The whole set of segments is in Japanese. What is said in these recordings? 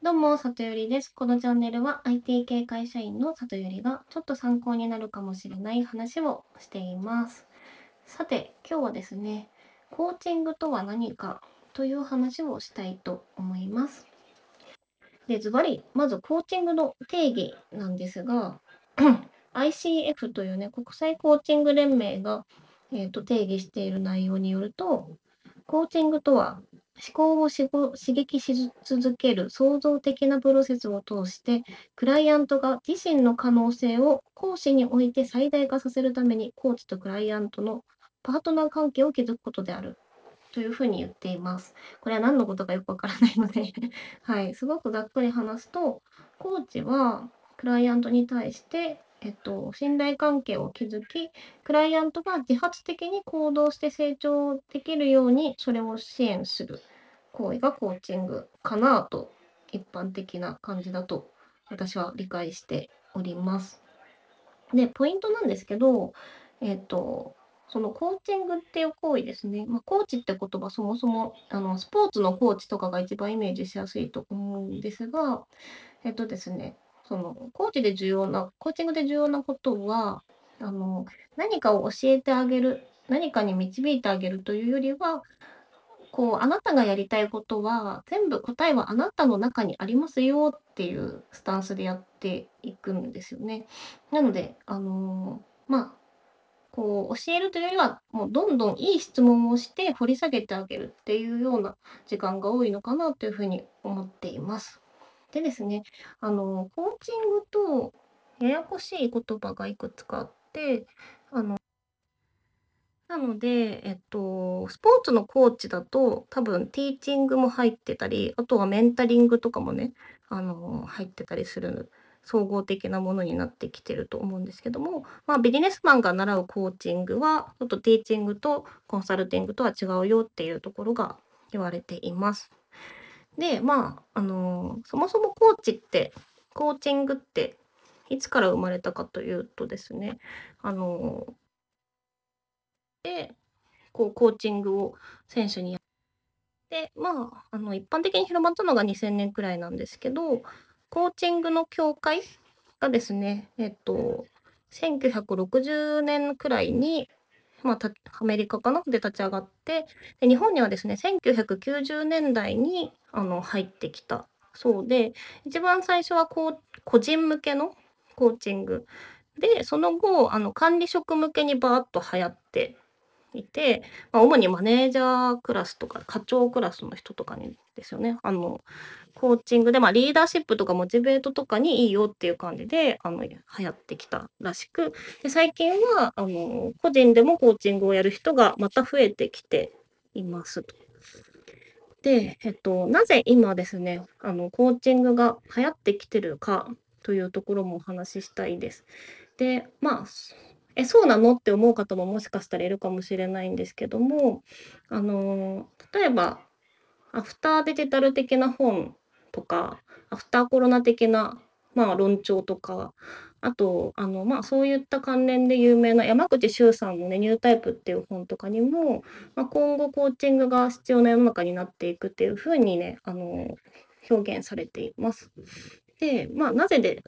どうも、里よりです。このチャンネルは IT 系会社員の里よりがちょっと参考になるかもしれない話をしています。さて、今日はですね、コーチングとは何かという話をしたいと思います。で、ズバリ、まずコーチングの定義なんですが、ICF というね、国際コーチング連盟が、えーと、定義している内容によると、コーチングとは思考を刺激し続ける創造的なプロセスを通して、クライアントが自身の可能性を講師において最大化させるために、コーチとクライアントのパートナー関係を築くことであるというふうに言っています。これは何のことかよくわからないので はい、すごくざっくり話すと、コーチはクライアントに対してえっと、信頼関係を築き、クライアントが自発的に行動して成長できるように、それを支援する行為がコーチングかなと、一般的な感じだと私は理解しております。で、ポイントなんですけど、えっと、そのコーチングっていう行為ですね。まあ、コーチって言葉そもそもあのスポーツのコーチとかが一番イメージしやすいと思うんですが、えっとですね、そのコーチで重要な、コーチングで重要なことは、あの何かを教えてあげる、何かに導いてあげるというよりは、こう、あなたがやりたいことは、全部答えはあなたの中にありますよっていうスタンスでやっていくんですよね。なので、あの、まあ、こう、教えるというよりは、もうどんどんいい質問をして掘り下げてあげるっていうような時間が多いのかなというふうに思っています。でですね、あの、コーチングとややこしい言葉がいくつかあって、あの、なので、えっと、スポーツのコーチだと多分ティーチングも入ってたり、あとはメンタリングとかもね、あの、入ってたりする総合的なものになってきてると思うんですけども、まあ、ビジネスマンが習うコーチングは、ちょっとティーチングとコンサルティングとは違うよっていうところが言われています。で、まあ、あのそもそもコーチって、コーチングっていつから生まれたかというとですね、あので、こう、コーチングを選手にやって、まあ、あの、一般的に広まったのが2000年くらいなんですけど、コーチングの協会がですね、えっと、1960年くらいにまあ、アメリカかな？で立ち上がってで日本にはですね1990年代にあの入ってきた。そうで一番最初はこう個人向けのコーチング。でその後あの管理職向けにバーッと流行っていて、ま、主にマネージャークラスとか課長クラスの人とかにですよねあのコーチングで、ま、リーダーシップとかモチベートとかにいいよっていう感じであの流行ってきたらしくで最近はあの個人でもコーチングをやる人がまた増えてきていますと。で、えっと、なぜ今ですねあのコーチングが流行ってきてるかというところもお話ししたいです。でまあえそうなの？って思う方ももしかしたらいるかもしれないんですけどもあの例えばアフターデジタル的な本とかアフターコロナ的な、まあ、論調とかあとあの、まあ、そういった関連で有名な山口周さんのね「ニュータイプ」っていう本とかにも、まあ、今後コーチングが必要な世の中になっていくっていうふうにねあの表現されています。で、まあ、なぜで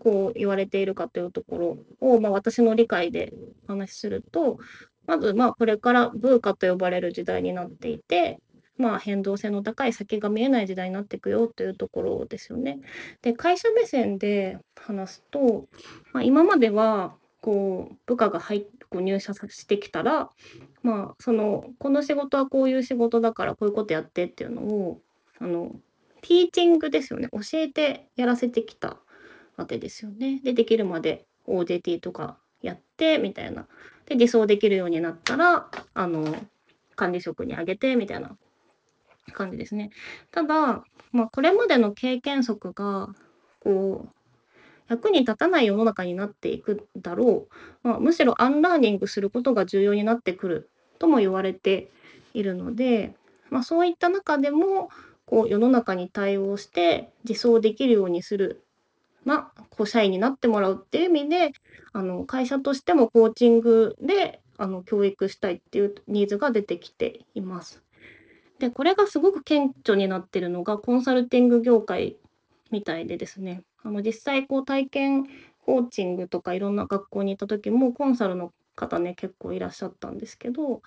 こう言われているかというところを、まあ、私の理解でお話しするとまずまあこれからブーカと呼ばれる時代になっていてまあ、変動性の高い先が見えない時代になっていくよというところですよね。で会社目線で話すと、まあ、今まではこう部下が入こう入社してきたら、まあ、そのこの仕事はこういう仕事だからこういうことやってっていうのをあのティーチングですよね教えてやらせてきたわけですよね。でできるまで OJT とかやってみたいな。で理想できるようになったらあの管理職にあげてみたいな感じですね。ただ、まあ、これまでの経験則がこう役に立たない世の中になっていくだろう、まあ、むしろアンラーニングすることが重要になってくるとも言われているので、まあ、そういった中でもこう世の中に対応して自走できるようにする、まあ、こう社員になってもらうっていう意味であの会社としてもコーチングであの教育したいっていうニーズが出てきています。で、これがすごく顕著になってるのがコンサルティング業界みたいでですね、あの、実際こう体験コーチングとかいろんな学校に行った時も、コンサルの方ね、結構いらっしゃったんですけど、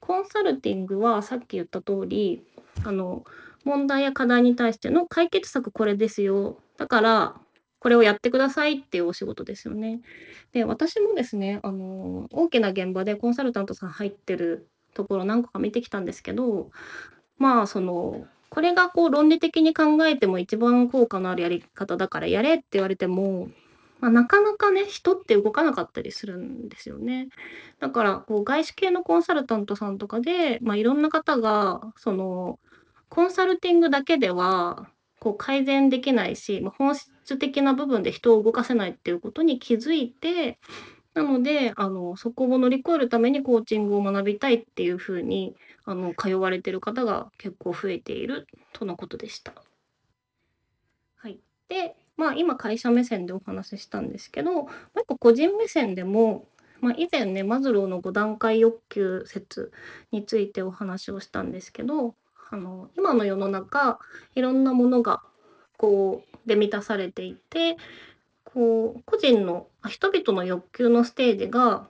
コンサルティングはさっき言った通り、あの、問題や課題に対しての解決策これですよ。だから、これをやってくださいっていうお仕事ですよね。で、私もですね、あの、大きな現場でコンサルタントさん入ってるところ何個か見てきたんですけど、まあ、その、これがこう論理的に考えても一番効果のあるやり方だからやれって言われても、まあ、なかなかね、人って動かなかったりするんですよね。だから、こう外資系のコンサルタントさんとかで、まあ、いろんな方が、その、コンサルティングだけでは、こう改善できないし、まあ、本質的な部分で人を動かせないっていうことに気づいて、なので、あの、そこを乗り越えるためにコーチングを学びたいっていう風に、あの、通われてる方が結構増えているとのことでした。はい。で、まあ、今会社目線でお話ししたんですけど、もう一個個人目線でも、まあ、以前ね、マズローの5段階欲求説についてお話をしたんですけど、あの、今の世の中、いろんなものが、こう、で満たされていて、こう、個人の、人々の欲求のステージが、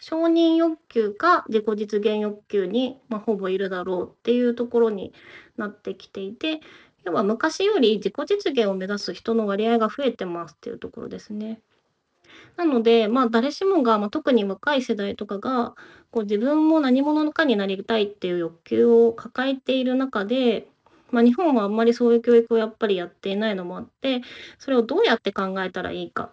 承認欲求か自己実現欲求に、まあ、ほぼいるだろうっていうところになってきていて、要は昔より自己実現を目指す人の割合が増えてますっていうところですね。なので、まあ、誰しもが、まあ、特に若い世代とかが、こう自分も何者かになりたいっていう欲求を抱えている中で、まあ、日本はあんまりそういう教育をやっぱりやっていないのもあって、それをどうやって考えたらいいか。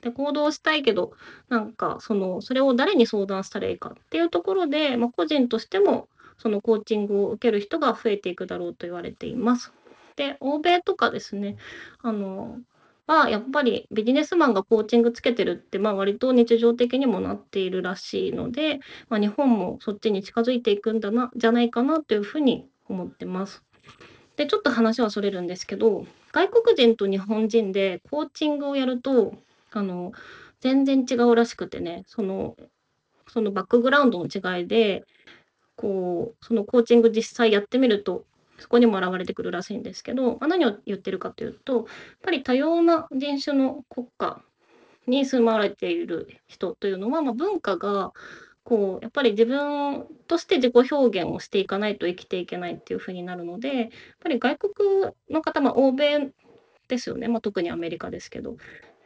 で、行動したいけど、なんか、その、それを誰に相談したらいいかっていうところで、まあ、個人としても、そのコーチングを受ける人が増えていくだろうと言われています。で、欧米とかですね、あの、は、やっぱりビジネスマンがコーチングつけてるって、まあ、割と日常的にもなっているらしいので、まあ、日本もそっちに近づいていくんだなじゃないかなというふうに思ってます。で、ちょっと話はそれるんですけど、外国人と日本人でコーチングをやると、あの、全然違うらしくてね、そのそのバックグラウンドの違いで、こう、そのコーチング実際やってみると、そこにも現れてくるらしいんですけど、まあ、何を言ってるかというと、やっぱり多様な人種の国家に住まわれている人というのは、まあ、文化がこうやっぱり自分として自己表現をしていかないと生きていけないっていう風になるので、やっぱり外国の方、まあ、欧米ですよね、まあ、特にアメリカですけど、やっ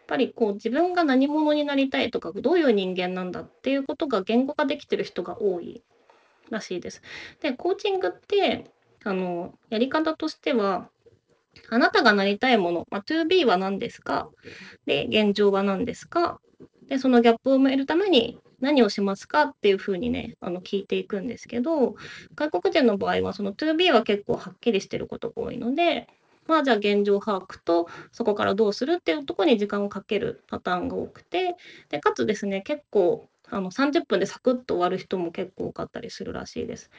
ぱりこう自分が何者になりたいとか、どういう人間なんだっていうことが言語化できてる人が多いらしいです。で、コーチングって、あの、やり方としては、あなたがなりたいもの、まあ、2B は何ですか？で、現状は何ですか？で、そのギャップを埋めるために何をしますかっていう風にね、あの、聞いていくんですけど、外国人の場合はその 2B は結構はっきりしてることが多いので、まあ、じゃあ現状把握と、そこからどうするっていうとこに時間をかけるパターンが多くて、で、かつですね、結構あの30分でサクッと終わる人も結構多かったりするらしいです。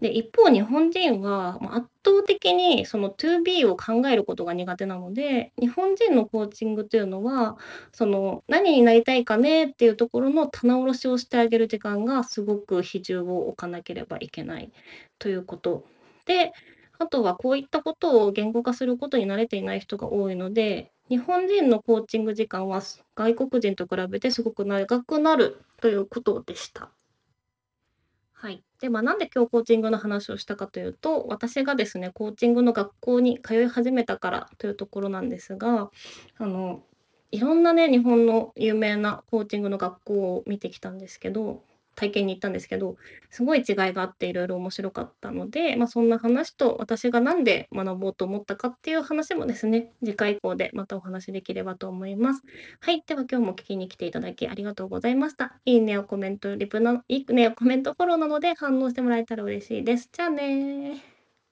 で、一方日本人は、ま、圧倒的にその 2B を考えることが苦手なので、日本人のコーチングというのは、その何になりたいかねっていうところの棚卸しをしてあげる時間がすごく比重を置かなければいけないということで、あとはこういったことを言語化することに慣れていない人が多いので、日本人のコーチング時間は外国人と比べてすごく長くなるということでした。はい。で、まあ、なんで今日コーチングの話をしたかというと、私がですね、コーチングの学校に通い始めたからというところなんですが、あの、いろんなね、日本の有名なコーチングの学校を見てきたんですけど、体験に行ったんですけど、すごい違いがあっていろいろ面白かったので、まあ、そんな話と私が何で学ぼうと思ったかっていう話もですね、次回以降でまたお話できればと思います。はい。では今日も聞きに来ていただきありがとうございました。いいねやコメント、リプの、いいねやコメント、フォローなので反応してもらえたら嬉しいです。じゃあね